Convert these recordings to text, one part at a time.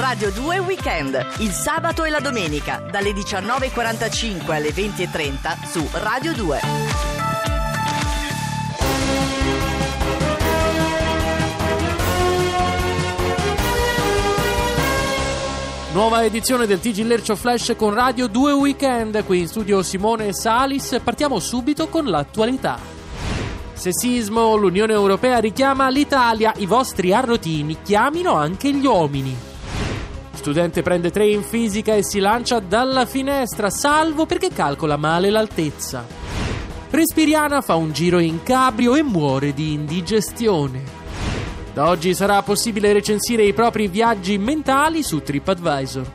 Radio 2 Weekend, il sabato e la domenica, dalle 19.45 alle 20.30 su Radio 2. Nuova edizione del TG Lercio Flash con Radio 2 Weekend, qui in studio Simone Salis. Partiamo subito con l'attualità. Sessismo, l'Unione Europea richiama l'Italia, i vostri arrotini chiamino anche gli uomini. Studente prende 3 in fisica e si lancia dalla finestra, salvo perché calcola male l'altezza. Respiriana fa un giro in cabrio e muore di indigestione. Da oggi sarà possibile recensire i propri viaggi mentali su TripAdvisor.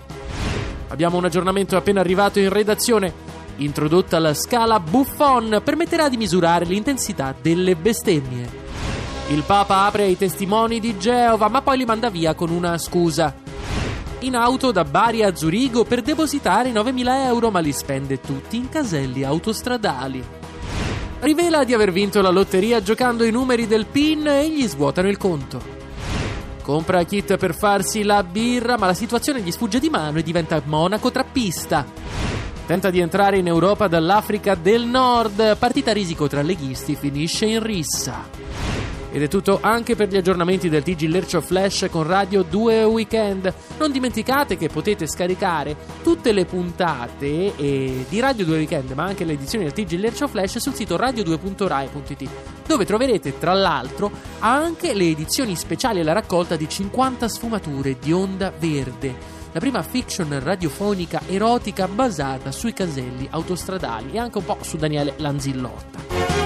Abbiamo un aggiornamento appena arrivato in redazione. Introdotta la scala Buffon permetterà di misurare l'intensità delle bestemmie. Il Papa apre ai testimoni di Geova, ma poi li manda via con una scusa. In auto da Bari a Zurigo per depositare 9.000 euro, ma li spende tutti in caselli autostradali rivela di aver vinto la lotteria giocando i numeri del PIN e gli svuotano il conto. Compra kit per farsi la birra, ma la situazione gli sfugge di mano e diventa monaco trappista. Tenta di entrare in Europa dall'Africa del Nord, partita a risico tra leghisti finisce in rissa. Ed è tutto anche per gli aggiornamenti del TG Lercio Flash con Radio 2 Weekend. Non dimenticate che potete scaricare tutte le puntate eh, di Radio 2 Weekend, ma anche le edizioni del TG Lercio Flash sul sito radio2.rai.it, dove troverete tra l'altro anche le edizioni speciali alla raccolta di 50 sfumature di Onda Verde la prima fiction radiofonica erotica basata sui caselli autostradali e anche un po' su Daniele Lanzillotta.